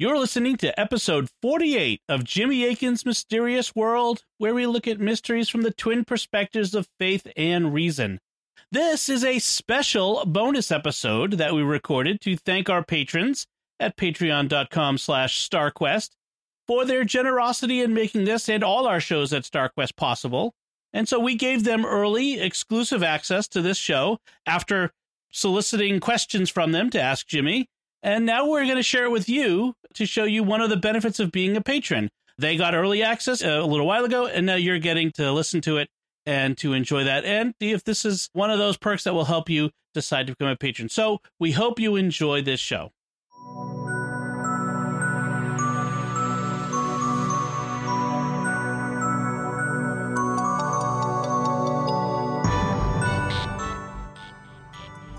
You're listening to episode 48 of Jimmy Akin's Mysterious World, where we look at mysteries from the twin perspectives of faith and reason. This is a special bonus episode that we recorded to thank our patrons at patreon.com slash starquest for their generosity in making this and all our shows at StarQuest possible. And so we gave them early, exclusive access to this show after soliciting questions from them to ask Jimmy. And now we're going to share it with you to show you one of the benefits of being a patron. They got early access uh, a little while ago, and now you're getting to listen to it and to enjoy that and if this is one of those perks that will help you decide to become a patron. So we hope you enjoy this show.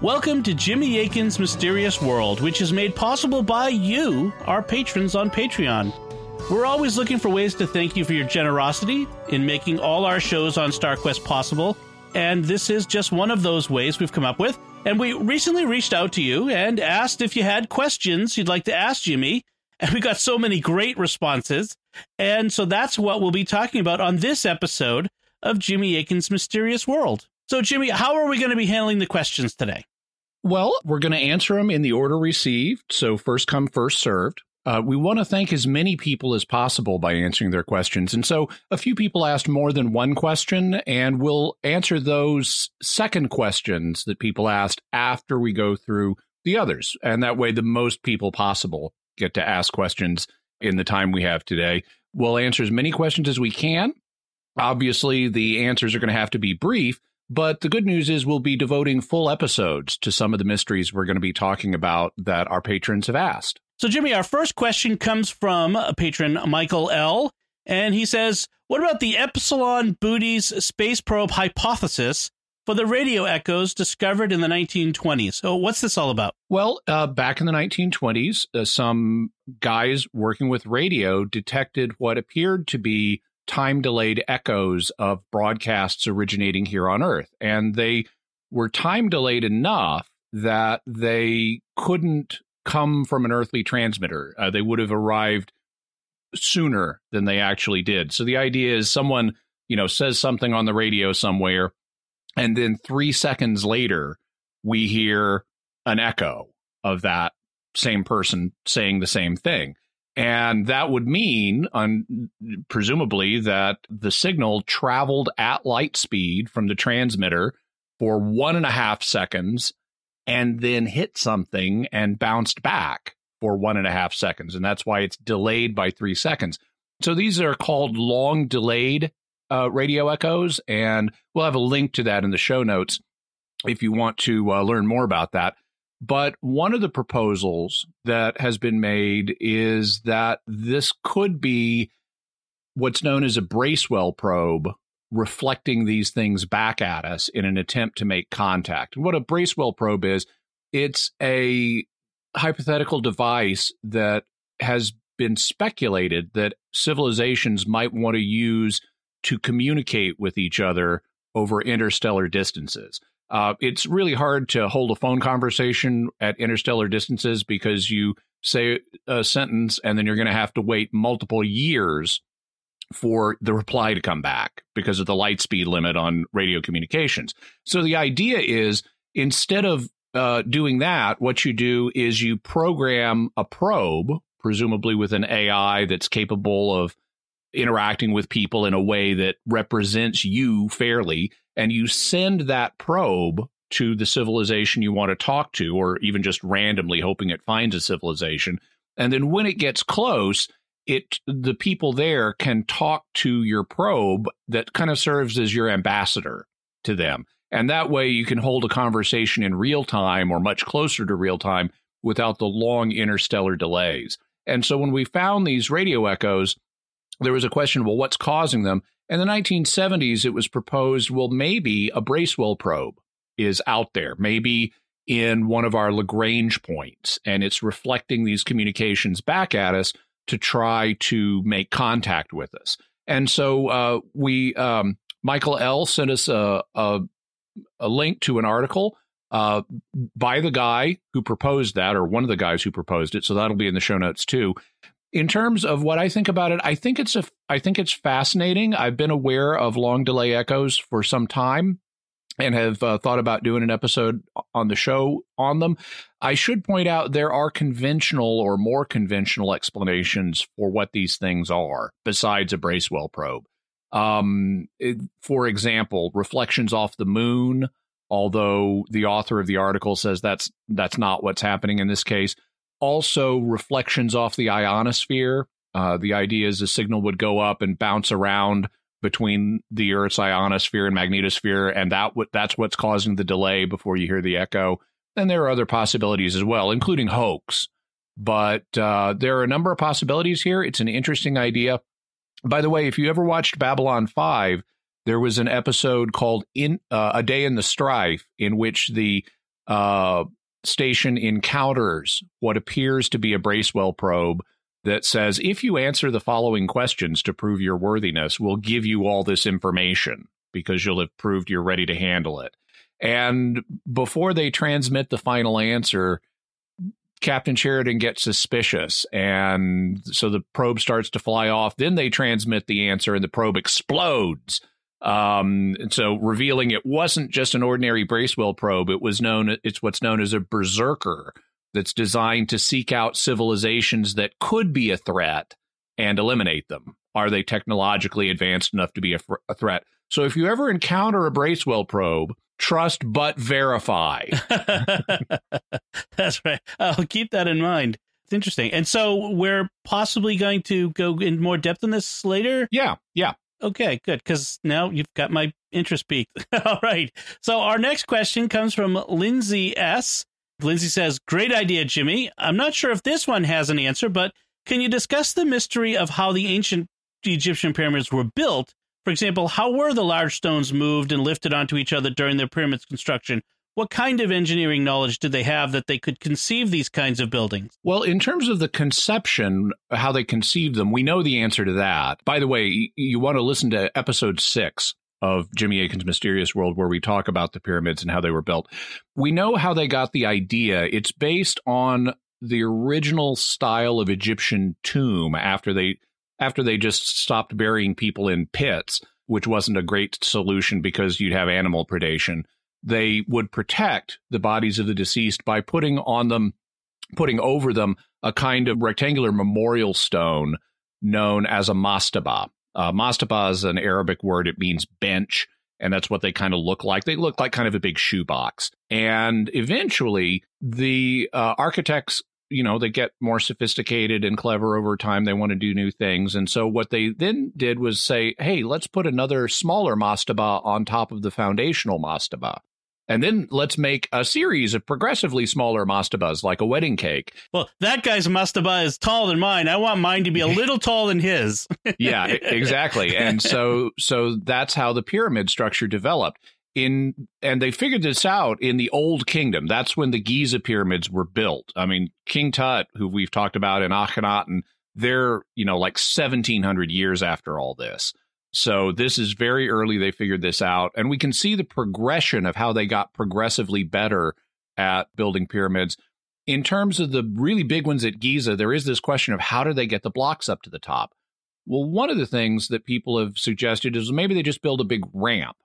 Welcome to Jimmy Akin's Mysterious World, which is made possible by you, our patrons on Patreon. We're always looking for ways to thank you for your generosity in making all our shows on StarQuest possible, and this is just one of those ways we've come up with. And we recently reached out to you and asked if you had questions you'd like to ask Jimmy, and we got so many great responses. And so that's what we'll be talking about on this episode of Jimmy Akin's Mysterious World. So, Jimmy, how are we going to be handling the questions today? Well, we're going to answer them in the order received. So, first come, first served. Uh, we want to thank as many people as possible by answering their questions. And so, a few people asked more than one question, and we'll answer those second questions that people asked after we go through the others. And that way, the most people possible get to ask questions in the time we have today. We'll answer as many questions as we can. Obviously, the answers are going to have to be brief but the good news is we'll be devoting full episodes to some of the mysteries we're going to be talking about that our patrons have asked. So, Jimmy, our first question comes from a patron, Michael L. And he says, What about the Epsilon Bootes space probe hypothesis for the radio echoes discovered in the 1920s? So, what's this all about? Well, uh, back in the 1920s, uh, some guys working with radio detected what appeared to be time delayed echoes of broadcasts originating here on Earth. And they were time delayed enough that they couldn't come from an earthly transmitter. Uh, they would have arrived sooner than they actually did. So the idea is someone, you know, says something on the radio somewhere, and then three seconds later, we hear an echo of that same person saying the same thing. And that would mean, un- presumably, that the signal traveled at light speed from the transmitter for one and a half seconds and then hit something and bounced back for one and a half seconds. And that's why it's delayed by three seconds. So these are called long delayed uh, radio echoes. And we'll have a link to that in the show notes if you want to uh, learn more about that. But one of the proposals that has been made is that this could be what's known as a Bracewell probe reflecting these things back at us in an attempt to make contact. And what a Bracewell probe is, it's a hypothetical device that has been speculated that civilizations might want to use to communicate with each other over interstellar distances. Uh, it's really hard to hold a phone conversation at interstellar distances because you say a sentence and then you're going to have to wait multiple years for the reply to come back because of the light speed limit on radio communications. So the idea is instead of uh, doing that, what you do is you program a probe, presumably with an AI that's capable of interacting with people in a way that represents you fairly and you send that probe to the civilization you want to talk to, or even just randomly hoping it finds a civilization. And then when it gets close, it the people there can talk to your probe that kind of serves as your ambassador to them. And that way you can hold a conversation in real time or much closer to real time without the long interstellar delays. And so when we found these radio echoes, there was a question well, what's causing them? In the 1970s, it was proposed well, maybe a Bracewell probe is out there, maybe in one of our Lagrange points, and it's reflecting these communications back at us to try to make contact with us. And so uh, we, um, Michael L. sent us a, a, a link to an article uh, by the guy who proposed that, or one of the guys who proposed it. So that'll be in the show notes too. In terms of what I think about it, I think it's a, I think it's fascinating. I've been aware of long delay echoes for some time and have uh, thought about doing an episode on the show on them. I should point out there are conventional or more conventional explanations for what these things are besides a Bracewell probe. Um, it, for example, reflections off the moon, although the author of the article says that's that's not what's happening in this case. Also, reflections off the ionosphere. Uh, the idea is the signal would go up and bounce around between the Earth's ionosphere and magnetosphere, and that that's what's causing the delay before you hear the echo. And there are other possibilities as well, including hoax. But uh, there are a number of possibilities here. It's an interesting idea. By the way, if you ever watched Babylon 5, there was an episode called "In uh, A Day in the Strife," in which the uh, station encounters what appears to be a Bracewell probe that says, if you answer the following questions to prove your worthiness, we'll give you all this information because you'll have proved you're ready to handle it. And before they transmit the final answer, Captain Sheridan gets suspicious. And so the probe starts to fly off. Then they transmit the answer, and the probe explodes. Um, and so revealing it wasn't just an ordinary Bracewell probe, it was known, it's what's known as a berserker that's designed to seek out civilizations that could be a threat and eliminate them. Are they technologically advanced enough to be a, a threat? So if you ever encounter a Bracewell probe, trust but verify. That's right. I'll keep that in mind. It's interesting. And so we're possibly going to go in more depth on this later? Yeah, yeah. Okay, good. Because now you've got my interest piqued. All right. So our next question comes from Lindsay S. Lindsay says, Great idea, Jimmy. I'm not sure if this one has an answer, but can you discuss the mystery of how the ancient Egyptian pyramids were built? For example, how were the large stones moved and lifted onto each other during the pyramid's construction? What kind of engineering knowledge did they have that they could conceive these kinds of buildings? Well, in terms of the conception, how they conceived them, we know the answer to that. By the way, you want to listen to episode six of Jimmy Akin's Mysterious World, where we talk about the pyramids and how they were built. We know how they got the idea. It's based on the original style of Egyptian tomb after they after they just stopped burying people in pits, which wasn't a great solution because you'd have animal predation. They would protect the bodies of the deceased by putting on them, putting over them a kind of rectangular memorial stone known as a mastaba. Uh, mastaba is an Arabic word. It means bench, and that's what they kind of look like. They look like kind of a big shoebox. And eventually, the uh, architects, you know, they get more sophisticated and clever over time. They want to do new things. And so what they then did was say, hey, let's put another smaller mastaba on top of the foundational mastaba. And then let's make a series of progressively smaller mastabas, like a wedding cake. Well, that guy's mastaba is taller than mine. I want mine to be a little taller than his. yeah, exactly. And so, so that's how the pyramid structure developed. In and they figured this out in the Old Kingdom. That's when the Giza pyramids were built. I mean, King Tut, who we've talked about in Akhenaten, they're you know like 1700 years after all this. So this is very early. They figured this out. And we can see the progression of how they got progressively better at building pyramids. In terms of the really big ones at Giza, there is this question of how do they get the blocks up to the top? Well, one of the things that people have suggested is maybe they just build a big ramp.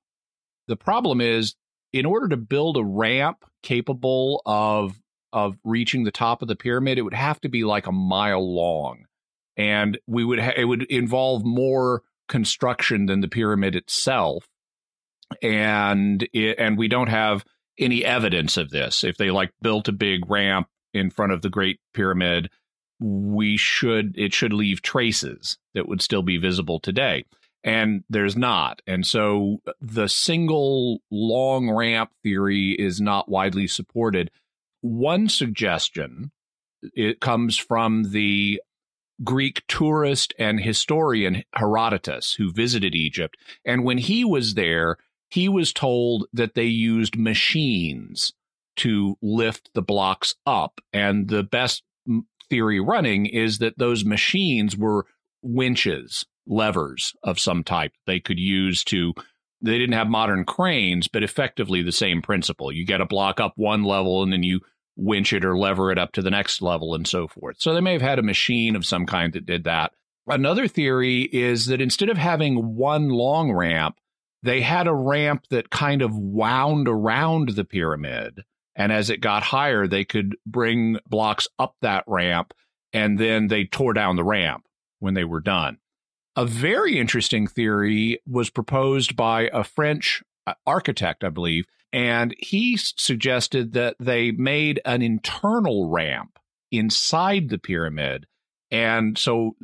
The problem is, in order to build a ramp capable of of reaching the top of the pyramid, it would have to be like a mile long, and we would ha- it would involve more construction than the pyramid itself. And it, and we don't have any evidence of this. If they like built a big ramp in front of the great pyramid we should it should leave traces that would still be visible today. And there's not. And so uh, the single long ramp theory is not widely supported. One suggestion it comes from the Greek tourist and historian Herodotus, who visited Egypt. And when he was there, he was told that they used machines to lift the blocks up. And the best mm, theory running is that those machines were winches, levers of some type they could use to they didn't have modern cranes, but effectively the same principle. You get a block up one level and then you winch it or lever it up to the next level and so forth. So they may have had a machine of some kind that did that. Another theory is that instead of having one long ramp, they had a ramp that kind of wound around the pyramid. And as it got higher, they could bring blocks up that ramp and then they tore down the ramp when they were done. A very interesting theory was proposed by a French uh, architect, I believe, and he suggested that they made an internal ramp inside the pyramid. And so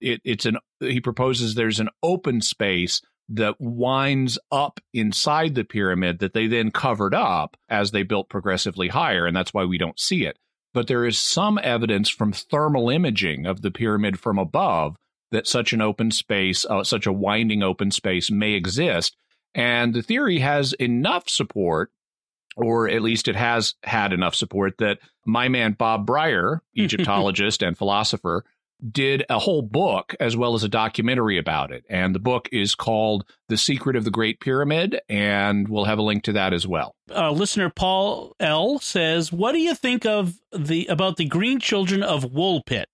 it, it's an, he proposes there's an open space that winds up inside the pyramid that they then covered up as they built progressively higher. And that's why we don't see it. But there is some evidence from thermal imaging of the pyramid from above that such an open space, uh, such a winding open space may exist. And the theory has enough support, or at least it has had enough support, that my man Bob Brier, Egyptologist and philosopher, did a whole book as well as a documentary about it. And the book is called The Secret of the Great Pyramid, and we'll have a link to that as well. Uh, listener Paul L says, "What do you think of the about the green children of Woolpit?"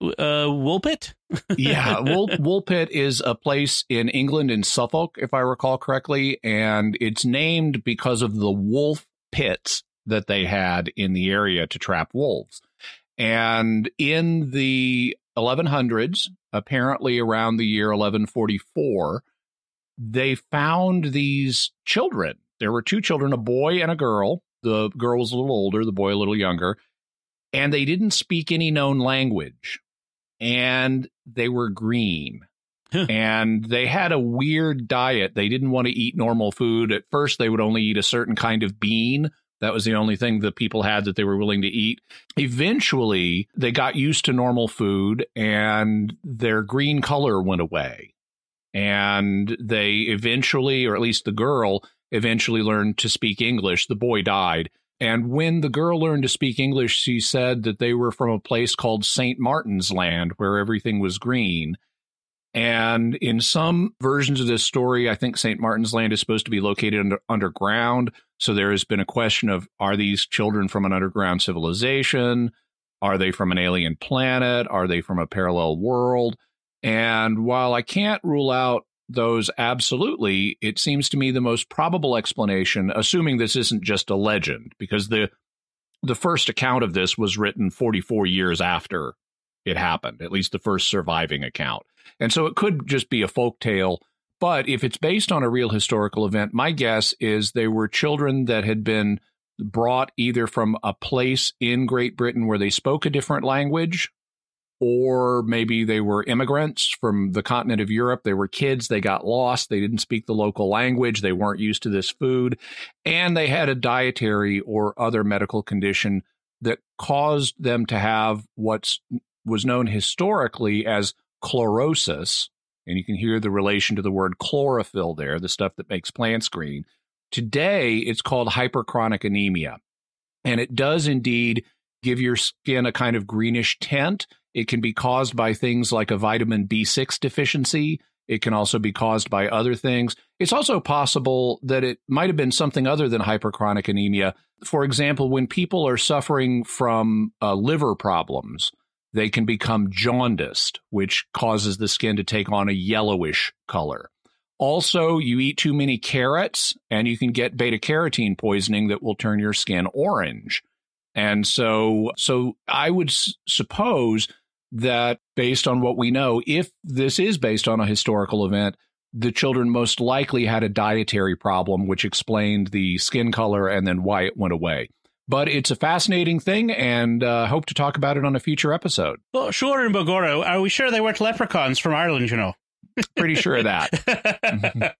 Uh, Woolpit? yeah, Wool, Woolpit is a place in England in Suffolk, if I recall correctly, and it's named because of the wolf pits that they had in the area to trap wolves. And in the 1100s, apparently around the year 1144, they found these children. There were two children, a boy and a girl. The girl was a little older, the boy a little younger and they didn't speak any known language and they were green and they had a weird diet they didn't want to eat normal food at first they would only eat a certain kind of bean that was the only thing that people had that they were willing to eat. Eventually, they got used to normal food and their green color went away. And they eventually, or at least the girl, eventually learned to speak English. The boy died. And when the girl learned to speak English, she said that they were from a place called St. Martin's Land, where everything was green. And in some versions of this story, I think St. Martin's Land is supposed to be located under, underground. So there has been a question of are these children from an underground civilization? Are they from an alien planet? Are they from a parallel world? And while I can't rule out those absolutely, it seems to me the most probable explanation, assuming this isn't just a legend, because the the first account of this was written 44 years after it happened, at least the first surviving account. And so it could just be a folk tale. But if it's based on a real historical event, my guess is they were children that had been brought either from a place in Great Britain where they spoke a different language or maybe they were immigrants from the continent of Europe. They were kids. They got lost. They didn't speak the local language. They weren't used to this food. And they had a dietary or other medical condition that caused them to have what was known historically as chlorosis. And you can hear the relation to the word chlorophyll there, the stuff that makes plants green. Today, it's called hypochromic anemia. And it does indeed give your skin a kind of greenish tint. It can be caused by things like a vitamin B6 deficiency. It can also be caused by other things. It's also possible that it might have been something other than hypochromic anemia. For example, when people are suffering from uh, liver problems, they can become jaundiced, which causes the skin to take on a yellowish color. Also, you eat too many carrots and you can get beta carotene poisoning that will turn your skin orange. And so, so I would s- suppose that based on what we know, if this is based on a historical event, the children most likely had a dietary problem, which explained the skin color and then why it went away. But it's a fascinating thing, and uh, hope to talk about it on a future episode. Well, sure, in begorrah, are we sure they weren't leprechauns from Ireland? You know. Pretty sure of that.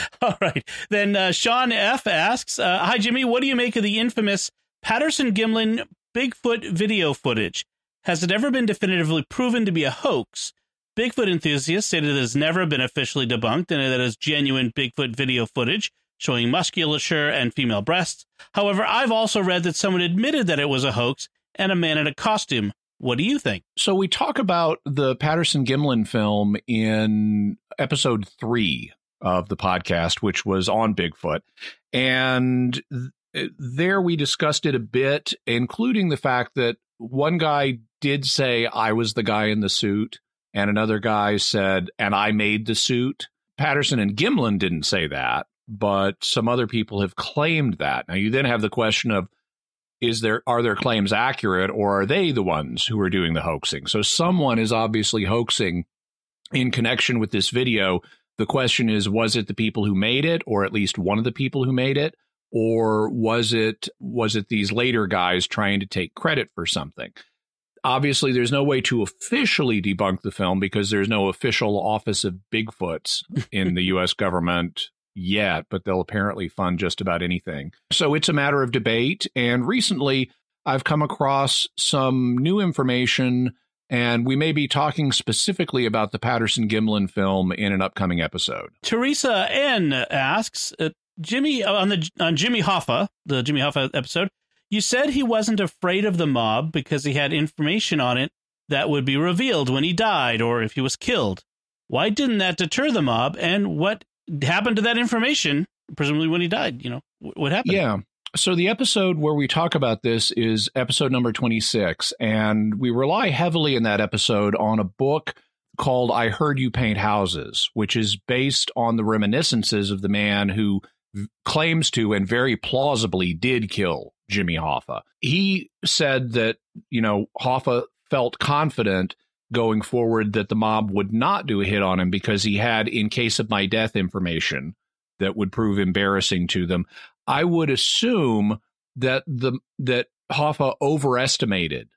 All right. Then uh, Sean F asks uh, Hi, Jimmy. What do you make of the infamous Patterson Gimlin Bigfoot video footage? Has it ever been definitively proven to be a hoax? Bigfoot enthusiasts say that it has never been officially debunked and that it is genuine Bigfoot video footage showing musculature and female breasts. However, I've also read that someone admitted that it was a hoax and a man in a costume. What do you think? So we talk about the Patterson Gimlin film in episode three of the podcast, which was on Bigfoot. And there we discussed it a bit, including the fact that one guy did say, I was the guy in the suit, and another guy said, and I made the suit. Patterson and Gimlin didn't say that, but some other people have claimed that. Now you then have the question of is there are their claims accurate or are they the ones who are doing the hoaxing? So someone is obviously hoaxing in connection with this video. The question is was it the people who made it or at least one of the people who made it or was it was it these later guys trying to take credit for something? Obviously, there's no way to officially debunk the film because there's no official office of Bigfoots in the U.S. government yet, but they'll apparently fund just about anything. So it's a matter of debate. And recently, I've come across some new information, and we may be talking specifically about the Patterson Gimlin film in an upcoming episode. Teresa N asks uh, Jimmy uh, on the on Jimmy Hoffa, the Jimmy Hoffa episode. You said he wasn't afraid of the mob because he had information on it that would be revealed when he died or if he was killed. Why didn't that deter the mob? And what happened to that information? Presumably when he died, you know, what happened? Yeah. So the episode where we talk about this is episode number 26 and we rely heavily in that episode on a book called I Heard You Paint Houses, which is based on the reminiscences of the man who claims to and very plausibly did kill Jimmy Hoffa. He said that, you know, Hoffa felt confident going forward that the mob would not do a hit on him because he had in case of my death information that would prove embarrassing to them. I would assume that the that Hoffa overestimated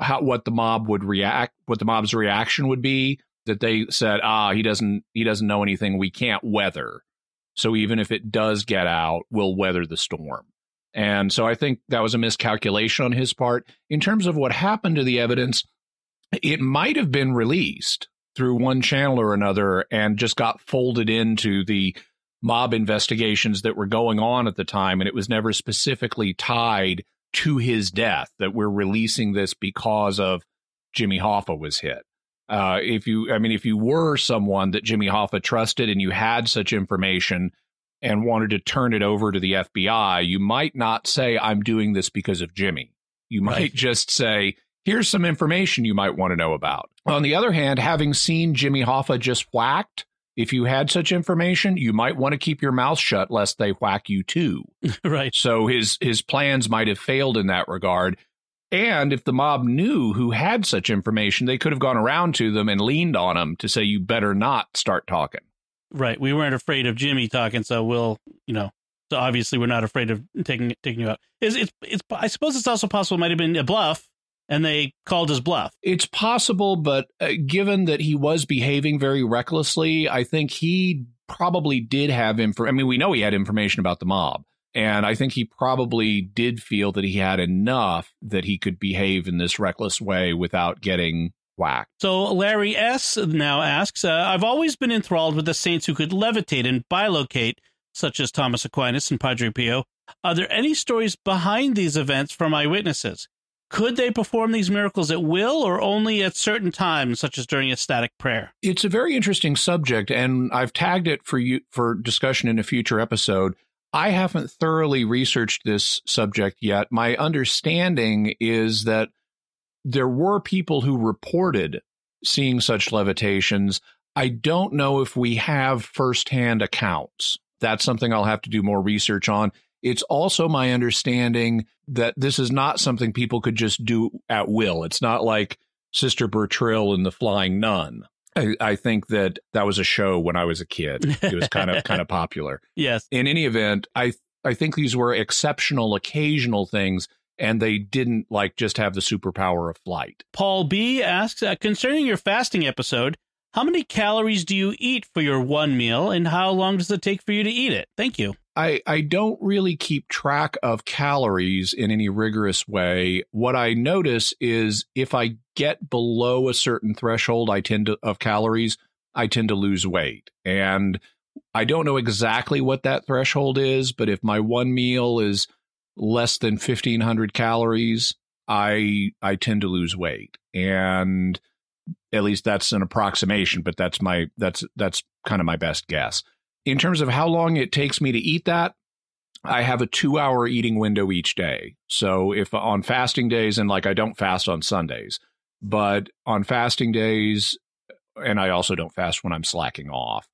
how what the mob would react, what the mob's reaction would be. That they said, ah, he doesn't he doesn't know anything. We can't weather. So even if it does get out, we'll weather the storm. And so I think that was a miscalculation on his part. In terms of what happened to the evidence, it might have been released through one channel or another and just got folded into the mob investigations that were going on at the time. And it was never specifically tied to his death that we're releasing this because of Jimmy Hoffa was hit. Uh, if you, I mean, if you were someone that Jimmy Hoffa trusted and you had such information and wanted to turn it over to the FBI, you might not say, I'm doing this because of Jimmy. You might right. just say, here's some information you might want to know about. On the other hand, having seen Jimmy Hoffa just whacked, if you had such information, you might want to keep your mouth shut lest they whack you too. right. So his his plans might have failed in that regard. And if the mob knew who had such information, they could have gone around to them and leaned on them to say, you better not start talking. Right. We weren't afraid of Jimmy talking, so we'll, you know, so obviously we're not afraid of taking taking you out. It's, it's, it's I suppose it's also possible it might have been a bluff and they called his bluff. It's possible, but uh, given that he was behaving very recklessly, I think he probably did have info. I mean, we know he had information about the mob. And I think he probably did feel that he had enough that he could behave in this reckless way without getting whacked. So Larry S. now asks uh, I've always been enthralled with the saints who could levitate and bilocate, such as Thomas Aquinas and Padre Pio. Are there any stories behind these events from eyewitnesses? Could they perform these miracles at will or only at certain times, such as during ecstatic prayer? It's a very interesting subject, and I've tagged it for you for discussion in a future episode. I haven't thoroughly researched this subject yet. My understanding is that there were people who reported seeing such levitations. I don't know if we have firsthand accounts. That's something I'll have to do more research on. It's also my understanding that this is not something people could just do at will. It's not like Sister Bertrille and the Flying Nun. I, I, think that that was a show when I was a kid. It was kind of kind of popular. Yes. In any event, I I think these were exceptional, occasional things, and they didn't like just have the superpower of flight. Paul B asks uh, concerning your fasting episode. How many calories do you eat for your one meal, and how long does it take for you to eat it? Thank you. I, I don't really keep track of calories in any rigorous way. What I notice is if I get below a certain threshold, I tend to of calories, I tend to lose weight. And I don't know exactly what that threshold is, but if my one meal is less than 1500 calories, I I tend to lose weight. And At least that's an approximation, but that's my that's that's kind of my best guess. In terms of how long it takes me to eat that, I have a two hour eating window each day. So if on fasting days, and like I don't fast on Sundays, but on fasting days, and I also don't fast when I'm slacking off.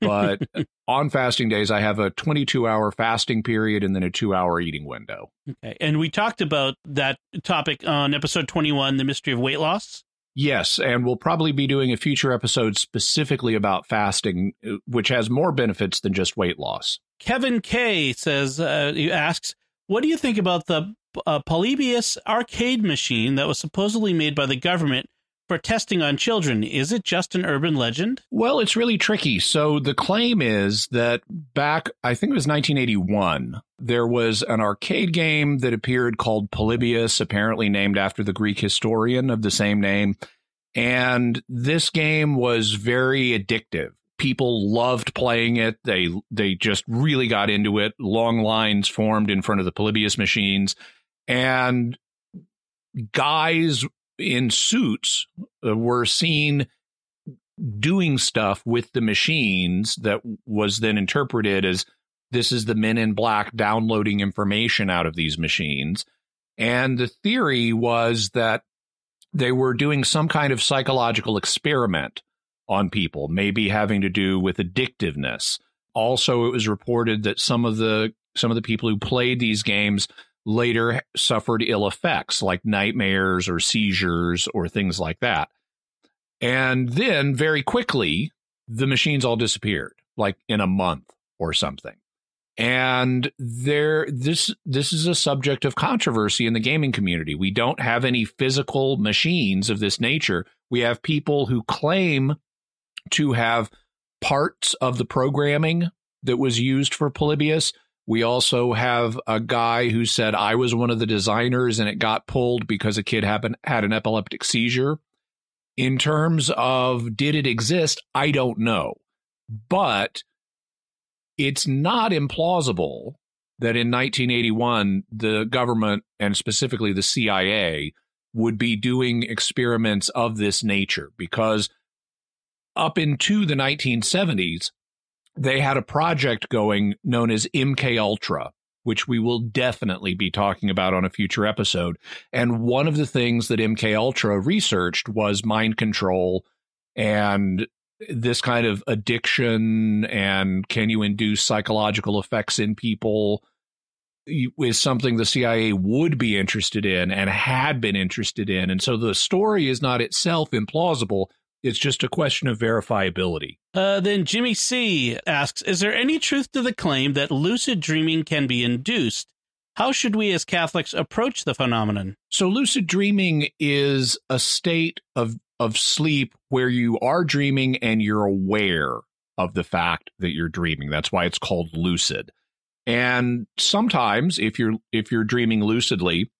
But on fasting days, I have a 22 hour fasting period and then a two hour eating window. Okay. And we talked about that topic on episode 21, The Mystery of Weight Loss. Yes, and we'll probably be doing a future episode specifically about fasting, uh, which has more benefits than just weight loss. Kevin K says, uh, he asks, what do you think about the uh, Polybius arcade machine that was supposedly made by the government for testing on children? Is it just an urban legend? Well, it's really tricky. So the claim is that back, I think it was 1981, there was an arcade game that appeared called Polybius, apparently named after the Greek historian of the same name. And this game was very addictive. People loved playing it. They they just really got into it. Long lines formed in front of the Polybius machines, and guys in suits uh, were seen doing stuff with the machines that was then interpreted as this is the men in black downloading information out of these machines. And the theory was that they were doing some kind of psychological experiment on people, maybe having to do with addictiveness. Also, it was reported that some of the some of the people who played these games later suffered ill effects like nightmares or seizures or things like that. And then very quickly, the machines all disappeared, like in a month or something. And there this this is a subject of controversy in the gaming community. We don't have any physical machines of this nature. We have people who claim to have parts of the programming that was used for polybius we also have a guy who said i was one of the designers and it got pulled because a kid happened, had an epileptic seizure. In terms of did it exist? I don't know. But it's not implausible that in 1981 the government and specifically the CIA would be doing experiments of this nature because up into the 1970s they had a project going known as MK Ultra which we will definitely be talking about on a future episode and one of the things that MK Ultra researched was mind control and this kind of addiction and can you induce psychological effects in people is something the CIA would be interested in and had been interested in. And so the story is not itself implausible. It's just a question of verifiability. Uh, then Jimmy C asks Is there any truth to the claim that lucid dreaming can be induced? How should we as Catholics approach the phenomenon? So, lucid dreaming is a state of of sleep where you are dreaming and you're aware of the fact that you're dreaming. That's why it's called lucid. And sometimes if you're if you're dreaming lucidly,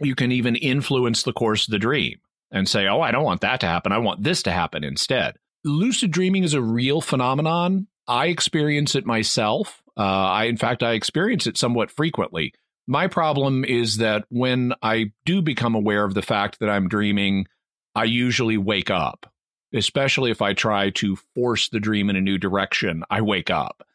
you can even influence the course of the dream and say, "Oh, I don't want that to happen. I want this to happen instead." Lucid dreaming is a real phenomenon. I experience it myself. Uh, I, in fact, I experience it somewhat frequently. My problem is that when I do become aware of the fact that I'm dreaming, I usually wake up, especially if I try to force the dream in a new direction. I wake up.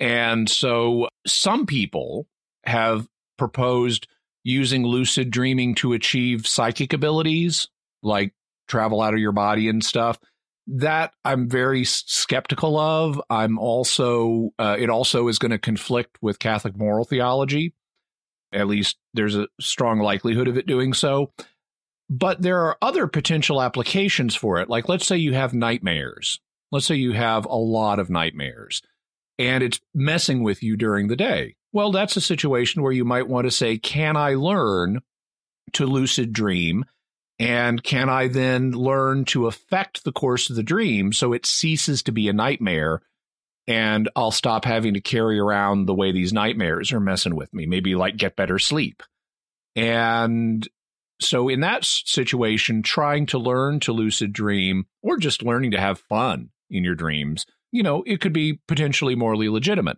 And so some people have proposed using lucid dreaming to achieve psychic abilities like travel out of your body and stuff. That I'm very skeptical of. I'm also, uh, it also is going to conflict with Catholic moral theology. At least there's a strong likelihood of it doing so. But there are other potential applications for it. Like, let's say you have nightmares. Let's say you have a lot of nightmares and it's messing with you during the day. Well, that's a situation where you might want to say, Can I learn to lucid dream? And can I then learn to affect the course of the dream so it ceases to be a nightmare and I'll stop having to carry around the way these nightmares are messing with me? Maybe like get better sleep. And so in that situation, trying to learn to lucid dream or just learning to have fun in your dreams, you know, it could be potentially morally legitimate.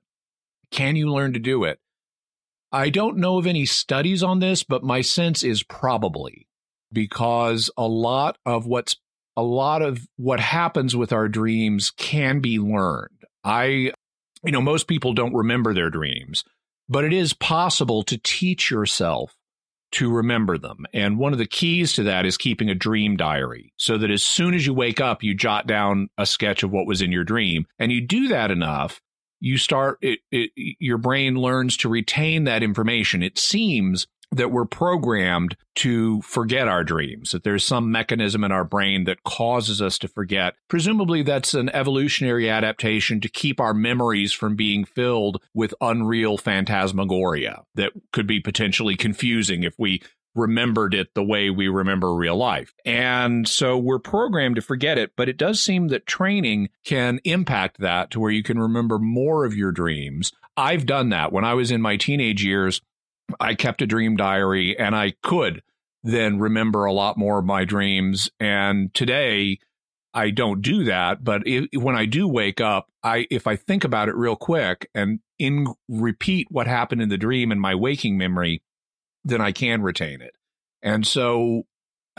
Can you learn to do it? I don't know of any studies on this, but my sense is probably because a lot of what's a lot of what happens with our dreams can be learned. I, you know, most people don't remember their dreams, but it is possible to teach yourself to remember them. And one of the keys to that is keeping a dream diary so that as soon as you wake up, you jot down a sketch of what was in your dream. And you do that enough, you start, it, it, your brain learns to retain that information. It seems that we're programmed to forget our dreams, that there's some mechanism in our brain that causes us to forget. Presumably, that's an evolutionary adaptation to keep our memories from being filled with unreal phantasmagoria that could be potentially confusing if we remembered it the way we remember real life. And so we're programmed to forget it, but it does seem that training can impact that to where you can remember more of your dreams. I've done that when I was in my teenage years. I kept a dream diary and I could then remember a lot more of my dreams. And today, I don't do that, but if, when I do wake up, I if I think about it real quick and in repeat what happened in the dream in my waking memory, then I can retain it. And so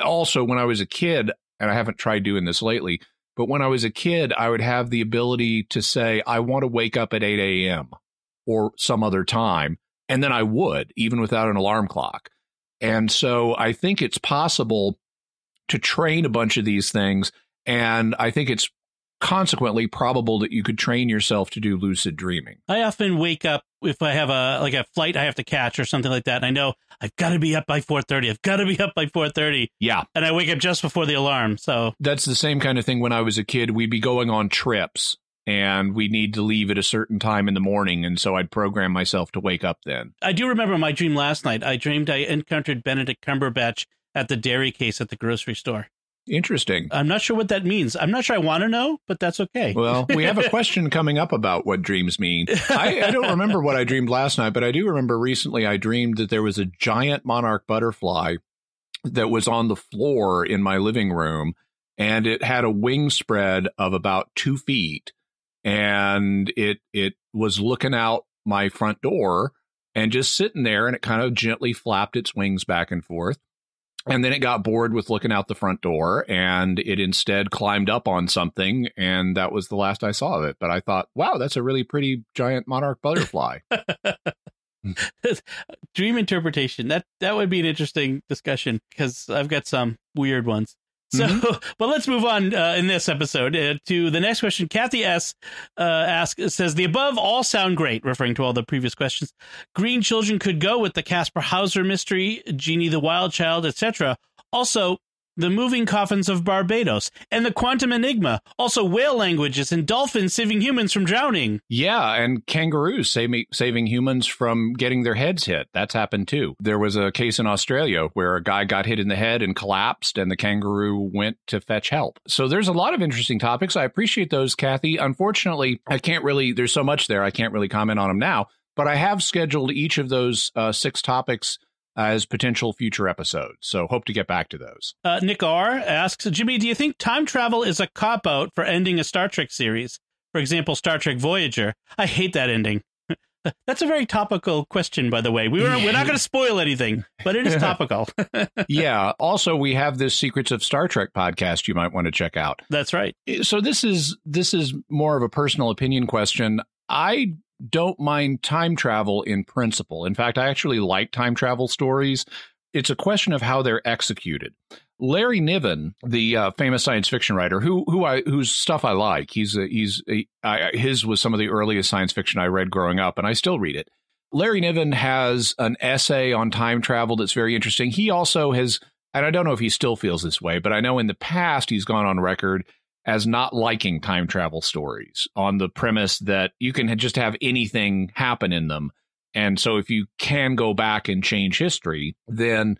also when I was a kid, and I haven't tried doing this lately, but when I was a kid, I would have the ability to say, I want to wake up at 8 a.m. or some other time and then I would, even without an alarm clock. And so I think it's possible to train a bunch of these things. And I think it's consequently probable that you could train yourself to do lucid dreaming. I often wake up if I have a like a flight I have to catch or something like that, and I know I've got to be up by four thirty. I've got to be up by four thirty. Yeah, and I wake up just before the alarm. So that's the same kind of thing. When I was a kid, we'd be going on trips, and we need to leave at a certain time in the morning. And so I'd program myself to wake up then. I do remember my dream last night. I dreamed I encountered Benedict Cumberbatch at the dairy case at the grocery store. Interesting. I'm not sure what that means. I'm not sure I want to know, but that's okay. Well, we have a question coming up about what dreams mean. I, I, don't remember what I dreamed last night, but I do remember recently I dreamed that there was a giant monarch butterfly that was on the floor in my living room, and it had a wing spread of about two feet and it it was looking out my front door and just sitting there and it kind of gently flapped its wings back and forth. And then it got bored with looking out the front door and it instead climbed up on something and that was the last i saw of it. But i thought wow that's a really pretty giant monarch butterfly. Dream interpretation. That that would be an interesting discussion because i've got some weird ones so, mm-hmm. but let's move on uh, in this episode uh, to the next question. Kathy S. Uh, asks says the above all sound great, referring to all the previous questions. Green children could go with the Kaspar Hauser mystery, Genie the Wild Child, etc. Also, the moving coffins of Barbados, and the quantum enigma. Also, whale languages and dolphins saving humans from drowning. Yeah, and kangaroos saving saving humans from getting their heads hit. That's happened too. There was a case in Australia where a guy got hit in the head and collapsed, and the kangaroo went to fetch help. So there's a lot of interesting topics. I appreciate those, Kathy. Unfortunately, I can't really. There's so much there. I can't really comment on them now. But I have scheduled each of those uh, six topics as potential future episodes. So hope to get back to those. Uh, Nick R asks Jimmy, do you think time travel is a cop out for ending a Star Trek series? For example, Star Trek Voyager. I hate that ending. That's a very topical question, by the way. We were, we're not going to spoil anything, but it is topical. yeah. Also, we have this Secrets of Star Trek podcast you might want to check out. That's right. So this is this is more of a personal opinion question. I don't mind time travel in principle. In fact, I actually like time travel stories. It's a question of how they're executed. Larry Niven, the uh, famous science fiction writer, who who I whose stuff I like, he's a, he's a, I, his was some of the earliest science fiction I read growing up, and I still read it. Larry Niven has an essay on time travel that's very interesting. He also has, and I don't know if he still feels this way, but I know in the past he's gone on record as not liking time travel stories on the premise that you can just have anything happen in them. And so if you can go back and change history, then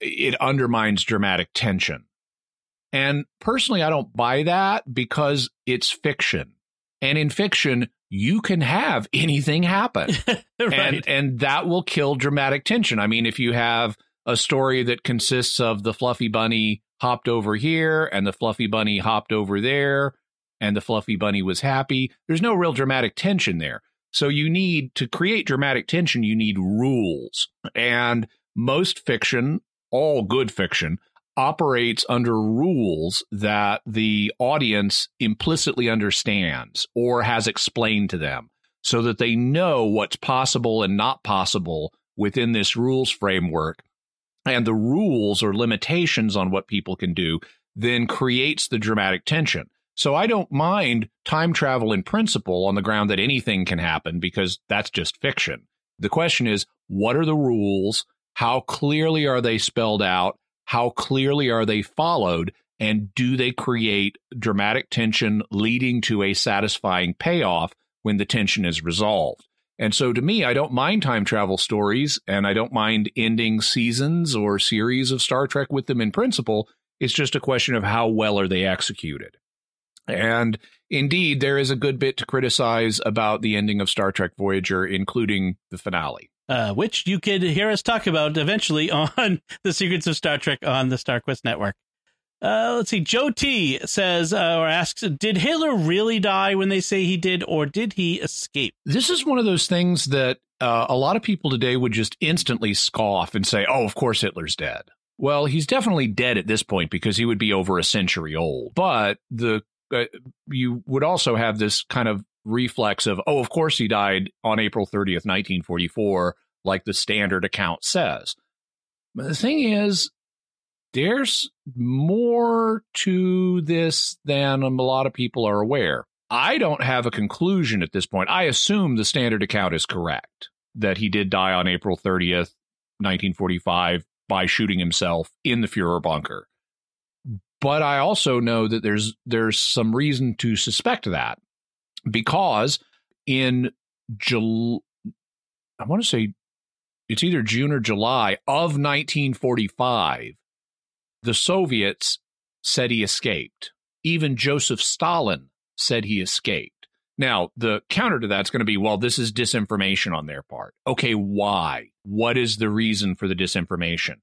it undermines dramatic tension. And personally, I don't buy that because it's fiction. And in fiction, you can have anything happen. right. And and that will kill dramatic tension. I mean, if you have a story that consists of the fluffy bunny hopped over here and the fluffy bunny hopped over there and the fluffy bunny was happy. There's no real dramatic tension there. So you need to create dramatic tension, you need rules. And most fiction, all good fiction, operates under rules that the audience implicitly understands or has explained to them so that they know what's possible and not possible within this rules framework and the rules or limitations on what people can do then creates the dramatic tension. So I don't mind time travel in principle on the ground that anything can happen because that's just fiction. The question is, what are the rules? How clearly are they spelled out? How clearly are they followed? And do they create dramatic tension leading to a satisfying payoff when the tension is resolved? And so to me, I don't mind time travel stories and I don't mind ending seasons or series of Star Trek with them in principle. It's just a question of how well are they executed. And indeed, there is a good bit to criticize about the ending of Star Trek Voyager, including the finale. Uh, which you could hear us talk about eventually on the Secrets of Star Trek on the StarQuest Network. Uh, let's see. Joe T says uh, or asks, did Hitler really die when they say he did, or did he escape? This is one of those things that uh, a lot of people today would just instantly scoff and say, "Oh, of course Hitler's dead." Well, he's definitely dead at this point because he would be over a century old. But the uh, you would also have this kind of reflex of, "Oh, of course he died on April 30th, 1944," like the standard account says. But the thing is, there's more to this than a lot of people are aware. I don't have a conclusion at this point. I assume the standard account is correct that he did die on April 30th, 1945 by shooting himself in the Fuhrer bunker. But I also know that there's there's some reason to suspect that because in July, I want to say it's either June or July of 1945, the Soviets said he escaped. Even Joseph Stalin said he escaped. Now, the counter to that's going to be well, this is disinformation on their part. Okay, why? What is the reason for the disinformation?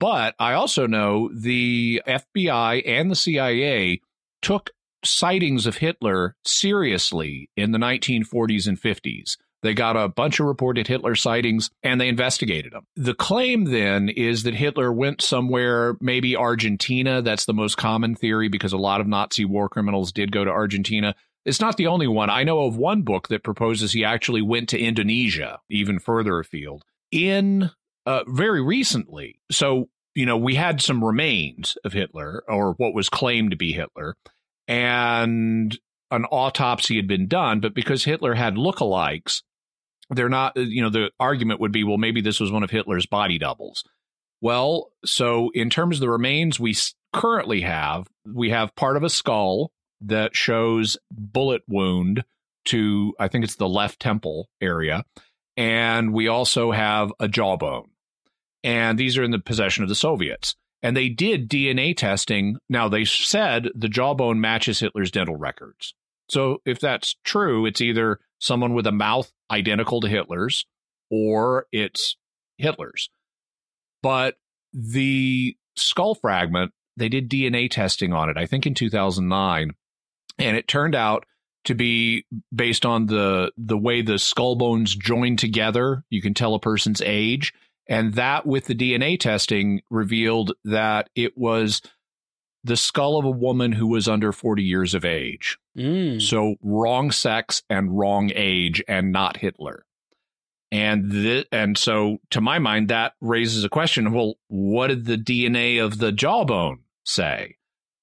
But I also know the FBI and the CIA took sightings of Hitler seriously in the 1940s and 50s. They got a bunch of reported Hitler sightings and they investigated them. The claim then is that Hitler went somewhere, maybe Argentina. That's the most common theory because a lot of Nazi war criminals did go to Argentina. It's not the only one. I know of one book that proposes he actually went to Indonesia, even further afield, in uh, very recently. So, you know, we had some remains of Hitler or what was claimed to be Hitler. And an autopsy had been done, but because Hitler had lookalikes, they're not, uh, you know, the argument would be, well, maybe this was one of Hitler's body doubles. Well, so in terms of the remains we currently have, we have part of a skull that shows bullet wound to, I think it's the left temple area. And we also have a jawbone. And these are in the possession of the Soviets. And they did DNA testing. Now, they said the jawbone matches Hitler's dental records. So if that's true, it's either someone with a mouth identical to Hitler's or it's Hitler's. But the skull fragment, they did DNA testing on it, I think in 2009, and it turned out to be based on the the way the skull bones join together, you can tell a person's age, and that with the DNA testing revealed that it was the skull of a woman who was under 40 years of age. Mm. So wrong sex and wrong age and not Hitler. And th- and so to my mind that raises a question, well, what did the DNA of the jawbone say?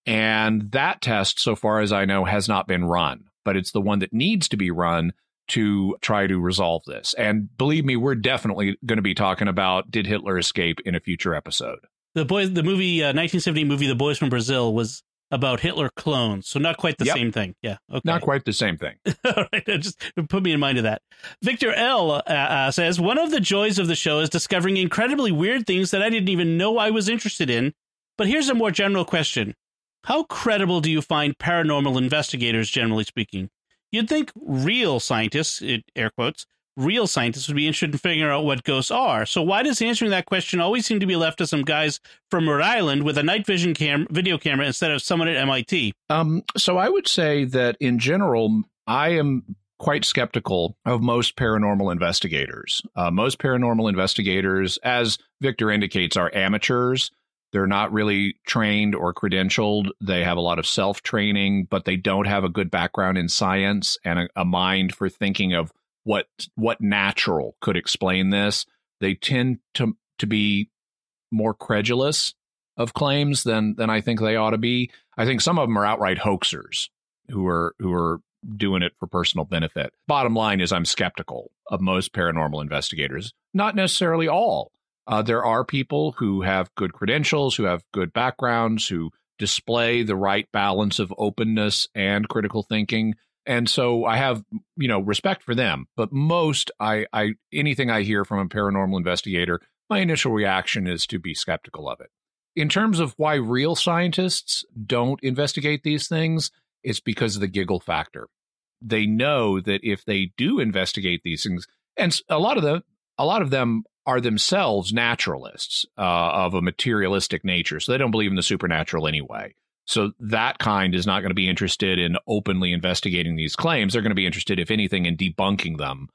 And that test so far as I know has not been run, but it's the one that needs to be run to try to resolve this. And believe me, we're definitely going to be talking about did Hitler escape in a future episode the boys the movie uh, 1970 movie the boys from brazil was about hitler clones. So not quite the yep. same thing. Yeah. Okay. Not quite the same thing. All right. Just put me in mind of that. Victor l uh, uh, says one of the joys of the show is discovering incredibly weird things that i didn't even know i was interested in. But here's a more general question. How credible do you find paranormal investigators generally speaking? You'd think real scientists air quotes real scientists would be interested in figuring out what ghosts are. So why does answering that question always seem to be left to some guys from Rhode Island with a night vision cam- video camera instead of someone at MIT? Um, so I would say that in general, I am quite skeptical of most paranormal investigators. Uh, most paranormal investigators, as Victor indicates, are amateurs. They're not really trained or credentialed. They have a lot of self training, but they don't have a good background in science and a, a mind for thinking of what what natural could explain this. They tend to to be more credulous of claims than than I think they ought to be. I think some of them are outright hoaxers who are who are doing it for personal benefit. Bottom line is I'm skeptical of most paranormal investigators, not necessarily all. Uh, there are people who have good credentials, who have good backgrounds, who display the right balance of openness and critical thinking. And so I have, you know, respect for them. But most I, I anything I hear from a paranormal investigator, my initial reaction is to be skeptical of it. In terms of why real scientists don't investigate these things, it's because of the giggle factor. They know that if they do investigate these things, and a lot of them, a lot of them are themselves naturalists uh, of a materialistic nature, so they don't believe in the supernatural anyway. So that kind is not going to be interested in openly investigating these claims. They're going to be interested, if anything, in debunking them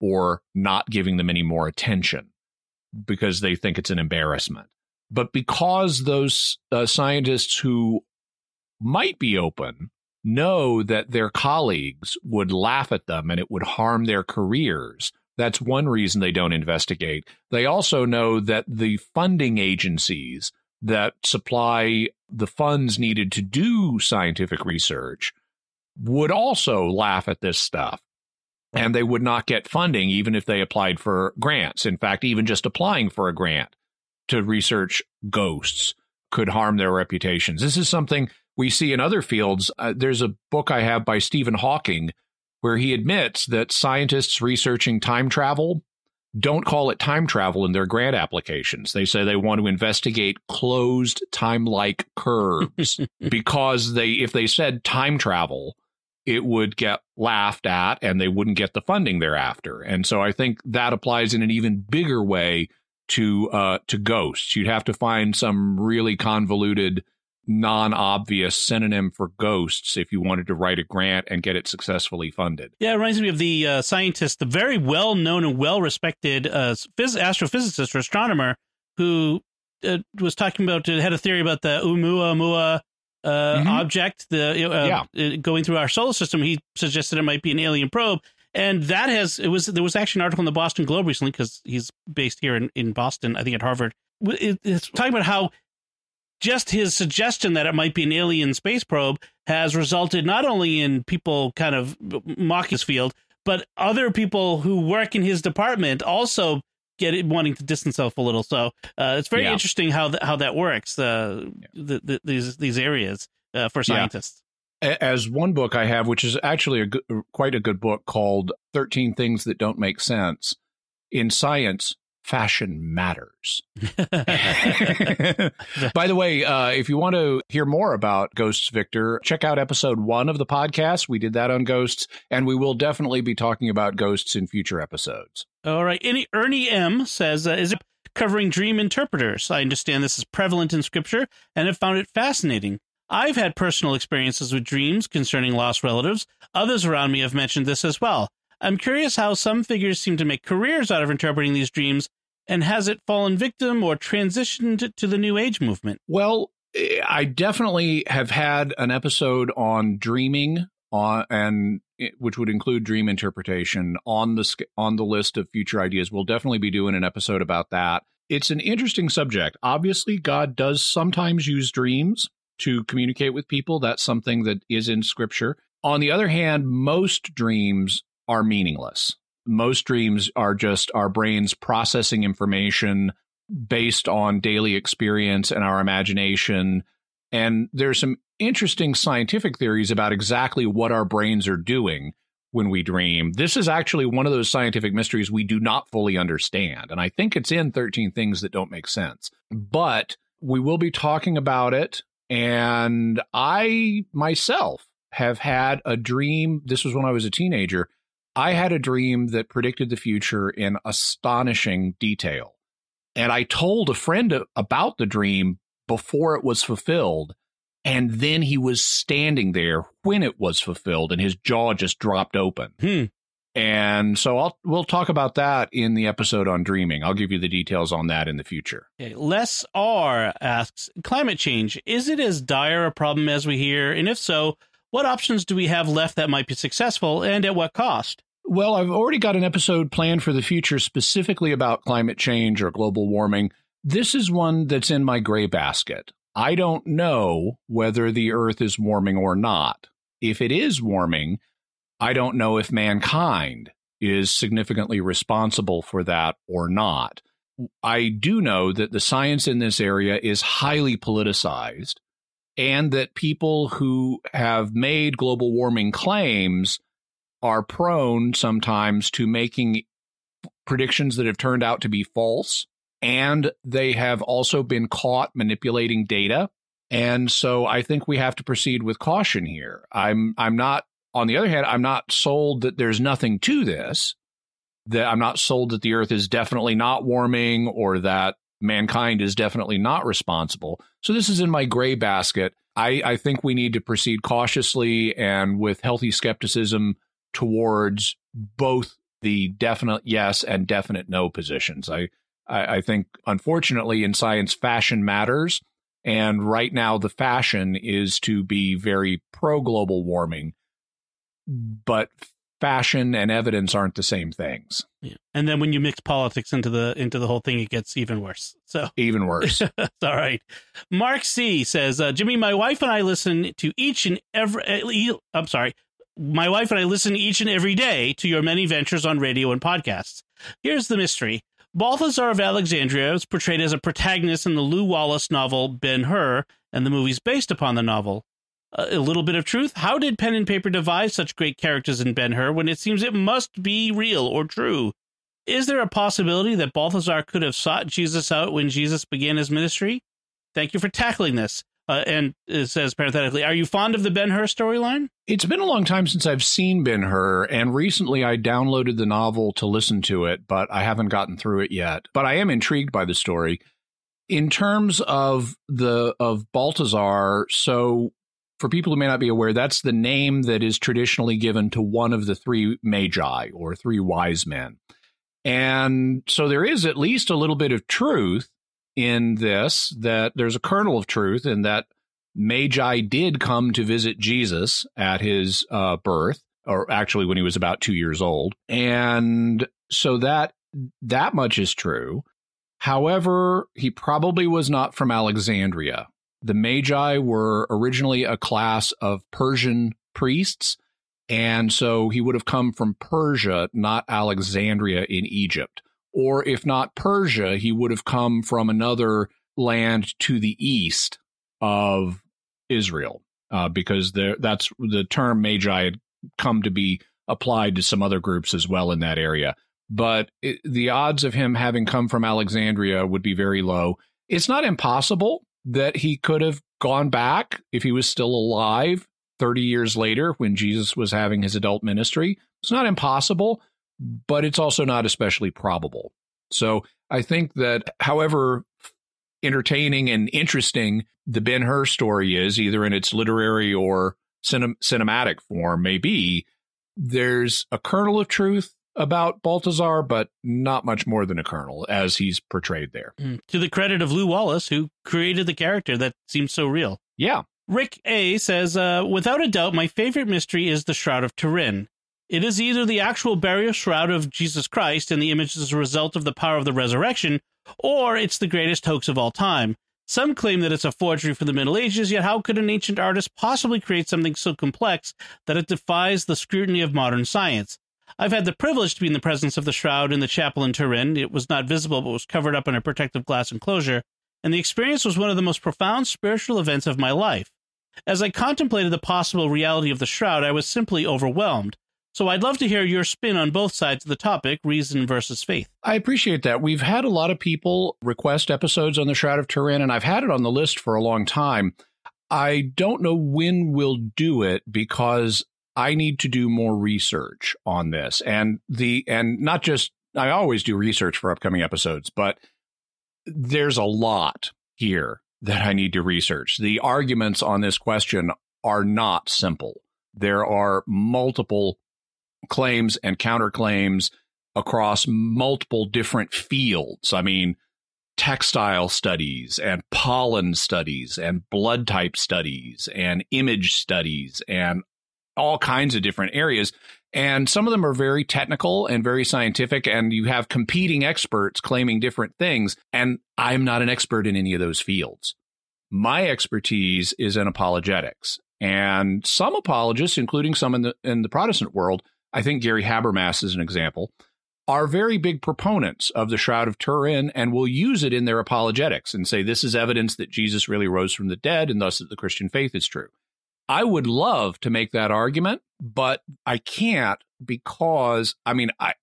or not giving them any more attention because they think it's an embarrassment. But because those uh, scientists who might be open know that their colleagues would laugh at them and it would harm their careers, that's one reason they don't investigate. They also know that the funding agencies that supply the funds needed to do scientific research would also laugh at this stuff and they would not get funding even if they applied for grants. In fact, even just applying for a grant to research ghosts could harm their reputations. This is something we see in other fields. Uh, there's a book I have by Stephen Hawking where he admits that scientists researching time travel don't call it time travel in their grant applications. They say they want to investigate closed time-like curves because they if they said time travel, it would get laughed at and they wouldn't get the funding thereafter. And so I think that applies in an even bigger way to uh, to ghosts. You'd have to find some really convoluted, non-obvious synonym for ghosts if you wanted to write a grant and get it successfully funded. Yeah, it reminds me of the uh, scientist, the very well-known and well-respected uh, phys- astrophysicist or astronomer who uh, was talking about uh, had a theory about the Oumuamua uh, mm-hmm. object, the uh, yeah. going through our solar system. He suggested it might be an alien probe, and that has it was there was actually an article in the Boston Globe recently because he's based here in, in Boston, I think at Harvard. It, it's talking about how just his suggestion that it might be an alien space probe has resulted not only in people kind of mocking his field, but other people who work in his department also get it, wanting to distance himself a little. So uh, it's very yeah. interesting how th- how that works. Uh, the, the, these these areas uh, for scientists as one book I have, which is actually a good, quite a good book called 13 Things That Don't Make Sense. In science, fashion matters. By the way, uh, if you want to hear more about ghosts, Victor, check out episode one of the podcast. We did that on ghosts, and we will definitely be talking about ghosts in future episodes. All right. Any, Ernie M says, uh, is it covering dream interpreters? I understand this is prevalent in scripture and have found it fascinating. I've had personal experiences with dreams concerning lost relatives. Others around me have mentioned this as well. I'm curious how some figures seem to make careers out of interpreting these dreams, and has it fallen victim or transitioned to the New Age movement? Well, eh, I definitely have had an episode on dreaming on and which would include dream interpretation on the on the list of future ideas. We'll definitely be doing an episode about that. It's an interesting subject. Obviously, God does sometimes use dreams to communicate with people. That's something that is in scripture. On the other hand, most dreams are meaningless. Most dreams are just our brains processing information based on daily experience and our imagination. And there's some interesting scientific theories about exactly what our brains are doing when we dream. This is actually one of those scientific mysteries we do not fully understand. And I think it's in 13 Things That Don't Make Sense. But we will be talking about it and I myself have had a dream. This was when I was a teenager. I had a dream that predicted the future in astonishing detail. And I told a friend about the dream before it was fulfilled. And then he was standing there when it was fulfilled and his jaw just dropped open. Hmm. And so I'll we'll talk about that in the episode on dreaming. I'll give you the details on that in the future. Okay. Les R asks, climate change, is it as dire a problem as we hear? And if so, what options do we have left that might be successful and at what cost? Well, I've already got an episode planned for the future specifically about climate change or global warming. This is one that's in my gray basket. I don't know whether the earth is warming or not. If it is warming, I don't know if mankind is significantly responsible for that or not. I do know that the science in this area is highly politicized and that people who have made global warming claims are prone sometimes to making predictions that have turned out to be false. And they have also been caught manipulating data. And so I think we have to proceed with caution here. I'm I'm not on the other hand, I'm not sold that there's nothing to this. That I'm not sold that the earth is definitely not warming or that mankind is definitely not responsible. So this is in my gray basket. I, I think we need to proceed cautiously and with healthy skepticism towards both the definite yes and definite no positions. I, I, I think, unfortunately, in science, fashion matters. And right now, the fashion is to be very pro global warming but fashion and evidence aren't the same things. Yeah. And then when you mix politics into the into the whole thing, it gets even worse. So even worse. all right. Mark C says, uh, Jimmy, my wife and I listen to each and every. Uh, I'm sorry. My wife and I listen each and every day to your many ventures on radio and podcasts. Here's the mystery. Balthazar of Alexandria is portrayed as a protagonist in the Lew Wallace novel Ben Hur, and the movie's based upon the novel a little bit of truth. How did pen and paper devise such great characters in Ben Hur when it seems it must be real or true? Is there a possibility that Balthazar could have sought Jesus out when Jesus began his ministry? Thank you for tackling this. Uh, and it says parenthetically, are you fond of the Ben Hur storyline? It's been a long time since I've seen Ben Hur, and recently I downloaded the novel to listen to it, but I haven't gotten through it yet. But I am intrigued by the story. In terms of the of Balthazar, so for people who may not be aware, that's the name that is traditionally given to one of the three magi or three wise men. And so there is at least a little bit of truth in this, that there's a kernel of truth in that Magi did come to visit Jesus at his uh, birth, or actually when he was about two years old. And so that that much is true. However, he probably was not from Alexandria the Magi were originally a class of Persian priests. And so he would have come from Persia, not Alexandria in Egypt. Or if not Persia, he would have come from another land to the east of Israel, uh, because there, that's the term Magi had come to be applied to some other groups as well in that area. But it, the odds of him having come from Alexandria would be very low. It's not impossible that he could have gone back if he was still alive 30 years later when Jesus was having his adult ministry. It's not impossible, but it's also not especially probable. So I think that however entertaining and interesting the Ben Hur story is, either in its literary or cinem- cinematic form may be, there's a kernel of truth about Balthazar, but not much more than a kernel as he's portrayed there. Mm. To the credit of Lew Wallace, who created the character that seems so real. Yeah. Rick A says, uh, without a doubt, my favorite mystery is the Shroud of Turin. It is either the actual burial shroud of Jesus Christ and the image is a result of the power of the resurrection, or it's the greatest hoax of all time. Some claim that it's a forgery from the Middle Ages, yet how could an ancient artist possibly create something so complex that it defies the scrutiny of modern science? I've had the privilege to be in the presence of the shroud in the chapel in Turin. It was not visible, but was covered up in a protective glass enclosure, and the experience was one of the most profound spiritual events of my life. As I contemplated the possible reality of the shroud, I was simply overwhelmed. So I'd love to hear your spin on both sides of the topic, reason versus faith. I appreciate that. We've had a lot of people request episodes on the Shroud of Turin, and I've had it on the list for a long time. I don't know when we'll do it because I need to do more research on this and the and not just I always do research for upcoming episodes, but there's a lot here that I need to research. The arguments on this question are not simple. There are multiple claims and counterclaims across multiple different fields. I mean, textile studies and pollen studies and blood type studies and image studies and all kinds of different areas. And some of them are very technical and very scientific, and you have competing experts claiming different things. And I'm not an expert in any of those fields. My expertise is in apologetics. And some apologists, including some in the in the Protestant world, I think Gary Habermas is an example, are very big proponents of the Shroud of Turin and will use it in their apologetics and say this is evidence that Jesus really rose from the dead and thus that the Christian faith is true. I would love to make that argument, but I can't because I mean I,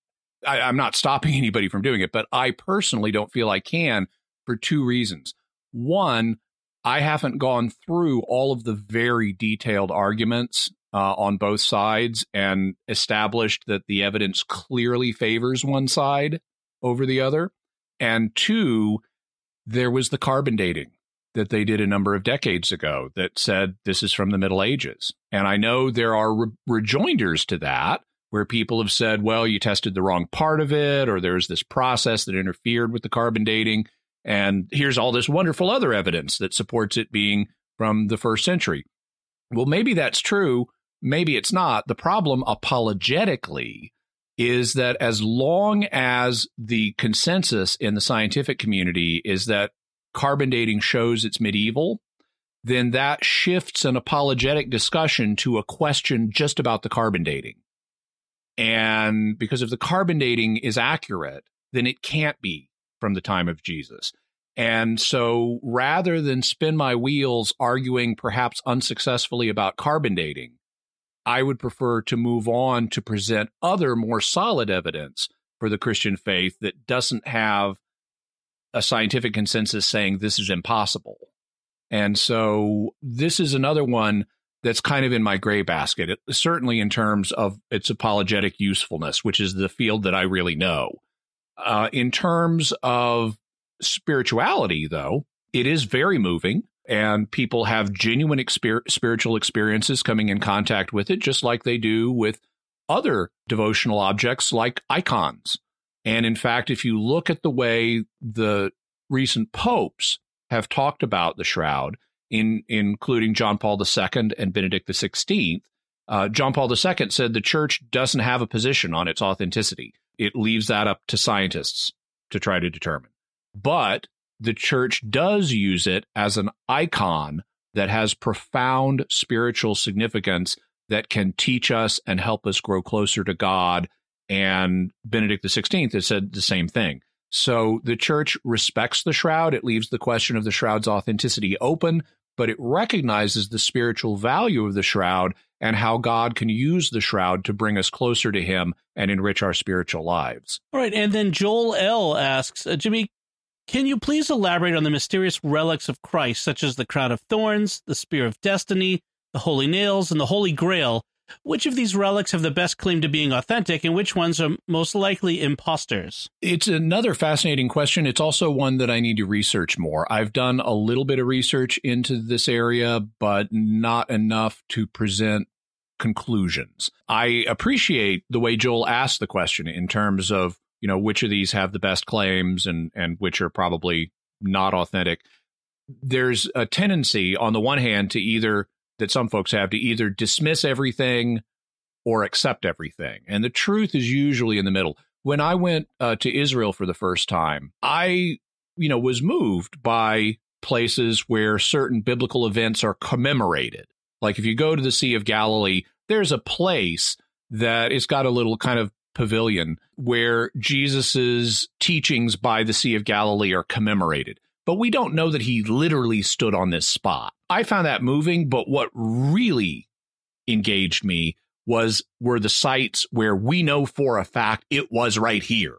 I I'm not stopping anybody from doing it, but I personally don't feel I can for two reasons. One, I haven't gone through all of the very detailed arguments uh, on both sides and established that the evidence clearly favors one side over the other. And two, there was the carbon dating that they did a number of decades ago that said this is from the Middle Ages. And I know there are re- rejoinders to that where people have said, well, you tested the wrong part of it, or there's this process that interfered with the carbon dating. And here's all this wonderful other evidence that supports it being from the first century. Well, maybe that's true. Maybe it's not. The problem apologetically is that as long as the consensus in the scientific community is that carbon dating shows it's medieval, then that shifts an apologetic discussion to a question just about the carbon dating. And because if the carbon dating is accurate, then it can't be from the time of Jesus. And so rather than spin my wheels arguing perhaps unsuccessfully about carbon dating, I would prefer to move on to present other more solid evidence for the Christian faith that doesn't have a scientific consensus saying this is impossible. And so this is another one that's kind of in my gray basket, it, certainly in terms of its apologetic usefulness, which is the field that I really know. Uh, in terms of spirituality, though, it is very moving and people have genuine exper- spiritual experiences coming in contact with it, just like they do with other devotional objects like icons. And in fact, if you look at the way the recent popes have talked about the shroud, in, including John Paul II and Benedict XVI, uh, John Paul II said the church doesn't have a position on its authenticity. It leaves that up to scientists to try to determine. But the church does use it as an icon that has profound spiritual significance that can teach us and help us grow closer to God and Benedict XVI has said the same thing. So the church respects the shroud. It leaves the question of the shroud's authenticity open, but it recognizes the spiritual value of the shroud and how God can use the shroud to bring us closer to Him and enrich our spiritual lives. All right. And then Joel L. asks uh, Jimmy, can you please elaborate on the mysterious relics of Christ, such as the crown of thorns, the spear of destiny, the holy nails, and the holy grail? Which of these relics have the best claim to being authentic, and which ones are most likely imposters? It's another fascinating question. It's also one that I need to research more. I've done a little bit of research into this area, but not enough to present conclusions. I appreciate the way Joel asked the question in terms of, you know, which of these have the best claims and and which are probably not authentic. There's a tendency on the one hand to either that some folks have to either dismiss everything or accept everything. And the truth is usually in the middle. When I went uh, to Israel for the first time, I, you know, was moved by places where certain biblical events are commemorated. Like if you go to the Sea of Galilee, there's a place that it's got a little kind of pavilion where Jesus's teachings by the Sea of Galilee are commemorated but we don't know that he literally stood on this spot. I found that moving, but what really engaged me was were the sites where we know for a fact it was right here.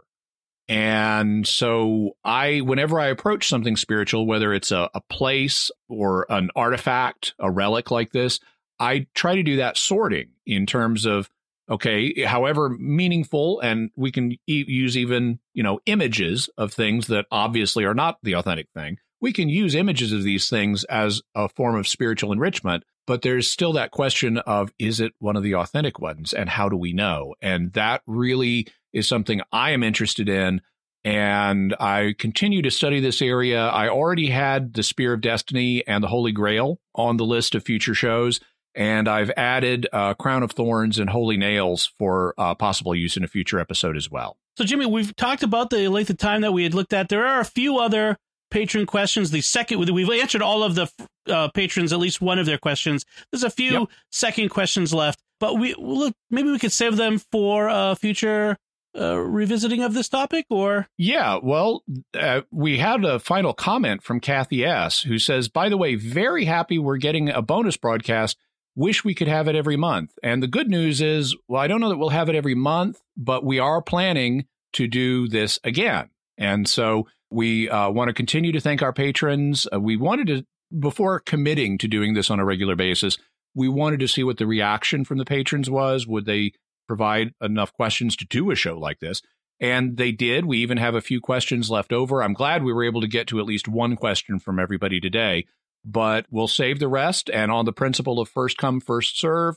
And so I, whenever I approach something spiritual, whether it's a, a place or an artifact, a relic like this, I try to do that sorting in terms of okay however meaningful and we can e- use even you know images of things that obviously are not the authentic thing we can use images of these things as a form of spiritual enrichment But there's still that question of is it one of the authentic ones and how do we know? And that really is something I am interested in. And I continue to study this area. I already had the Spear of Destiny and the Holy Grail on the list of future shows. And I've added uh, Crown of Thorns and Holy Nails for uh, possible use in a future episode as well. So, Jimmy, we've talked about the length of time that we had looked at. There are a few other patron questions. The second, we've answered all of the uh, patrons, at least one of their questions. There's a few yep. second questions left, but we look, maybe we could save them for a future uh, revisiting of this topic or yeah well uh, we had a final comment from kathy s who says by the way very happy we're getting a bonus broadcast wish we could have it every month and the good news is well i don't know that we'll have it every month but we are planning to do this again and so we uh, want to continue to thank our patrons uh, we wanted to before committing to doing this on a regular basis we wanted to see what the reaction from the patrons was would they provide enough questions to do a show like this. And they did. We even have a few questions left over. I'm glad we were able to get to at least one question from everybody today, but we'll save the rest. And on the principle of first come, first serve,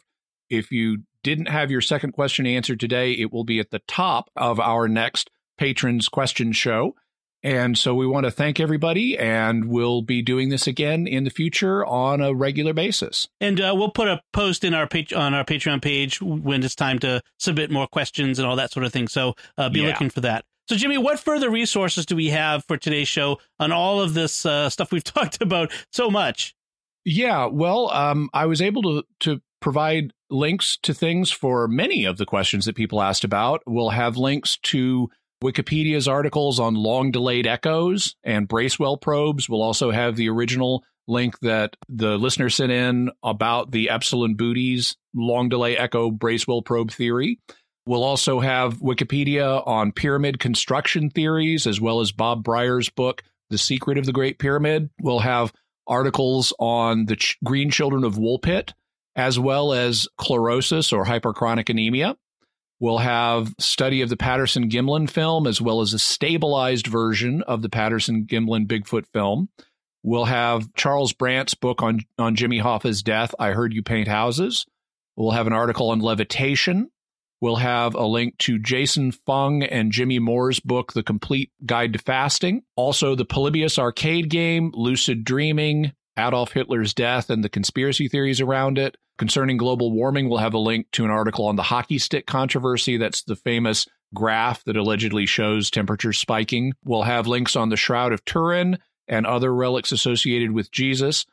if you didn't have your second question answered today, it will be at the top of our next patrons question show. And so we want to thank everybody, and we'll be doing this again in the future on a regular basis. And uh, we'll put a post in our page on our Patreon page when it's time to submit more questions and all that sort of thing. So uh, be yeah. looking for that. So, Jimmy, what further resources do we have for today's show on all of this uh, stuff we've talked about so much? Yeah, well, um, I was able to to provide links to things for many of the questions that people asked about. We'll have links to Wikipedia's articles on long delayed echoes and Bracewell probes We'll also have the original link that the listener sent in about the Epsilon Bootes long delay echo Bracewell probe theory. We'll also have Wikipedia on pyramid construction theories, as well as Bob Brier's book, The Secret of the Great Pyramid. We'll have articles on the ch- green children of Woolpit, as well as chlorosis or hypochromic anemia. We'll have study of the Patterson Gimlin film as well as a stabilized version of the Patterson Gimlin Bigfoot film. We'll have Charles Brandt's book on, on Jimmy Hoffa's death, I Heard You Paint Houses. We'll have an article on levitation. We'll have a link to Jason Fung and Jimmy Moore's book, The Complete Guide to Fasting. Also, the Polybius arcade game, Lucid Dreaming, Adolf Hitler's death and the conspiracy theories around it. Concerning global warming, we'll have a link to an article on the hockey stick controversy. That's the famous graph that allegedly shows temperature spiking. We'll have links on the Shroud of Turin and other relics associated with Jesus.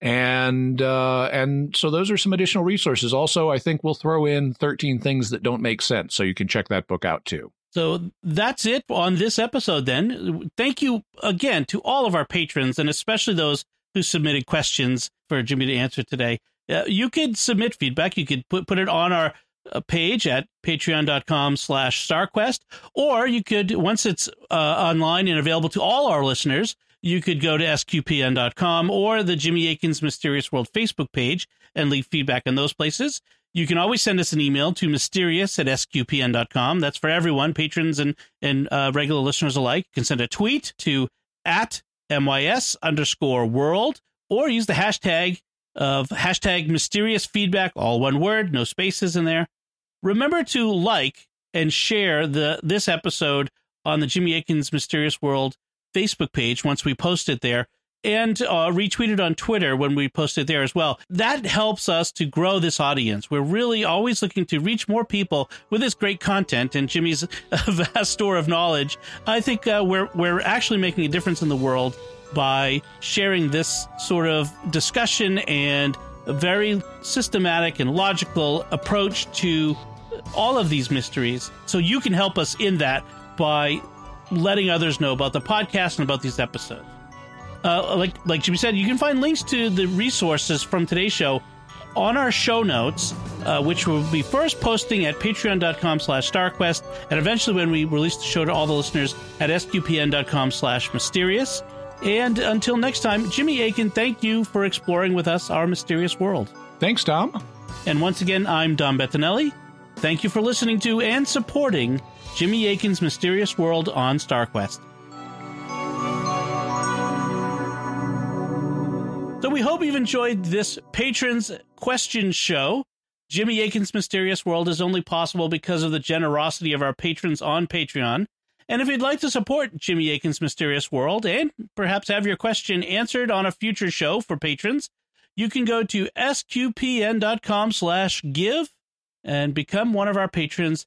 And uh, and so those are some additional resources. Also, I think we'll throw in 13 things that don't make sense, so you can check that book out too. So that's it on this episode. Then, thank you again to all of our patrons, and especially those who submitted questions for Jimmy to answer today. Uh, you could submit feedback. You could put, put it on our uh, page at patreon.com slash starquest or you could once it's uh, online and available to all our listeners you could go to sqpn.com or the jimmy akin's mysterious world facebook page and leave feedback in those places. You can always send us an email to mysterious at sqpn.com that's for everyone patrons and, and uh, regular listeners alike. You can send a tweet to at mys underscore world or use the hashtag of hashtag mysterious feedback, all one word, no spaces in there. Remember to like and share the this episode on the Jimmy Akin's Mysterious World Facebook page once we post it there, and uh, retweet it on Twitter when we post it there as well. That helps us to grow this audience. We're really always looking to reach more people with this great content and Jimmy's vast store of knowledge. I think uh, we're we're actually making a difference in the world by sharing this sort of discussion and a very systematic and logical approach to all of these mysteries. So you can help us in that by letting others know about the podcast and about these episodes. Uh, like like Jimmy said, you can find links to the resources from today's show on our show notes, uh, which will be first posting at patreon.com slash starquest, and eventually when we release the show to all the listeners at sqpn.com slash mysterious. And until next time, Jimmy Akin, thank you for exploring with us our mysterious world. Thanks, Dom. And once again, I'm Dom Bettinelli. Thank you for listening to and supporting Jimmy Akin's Mysterious World on StarQuest. So we hope you've enjoyed this patrons question show. Jimmy Akin's Mysterious World is only possible because of the generosity of our patrons on Patreon. And if you'd like to support Jimmy Akin's Mysterious World and perhaps have your question answered on a future show for patrons, you can go to sqpn.com slash give and become one of our patrons.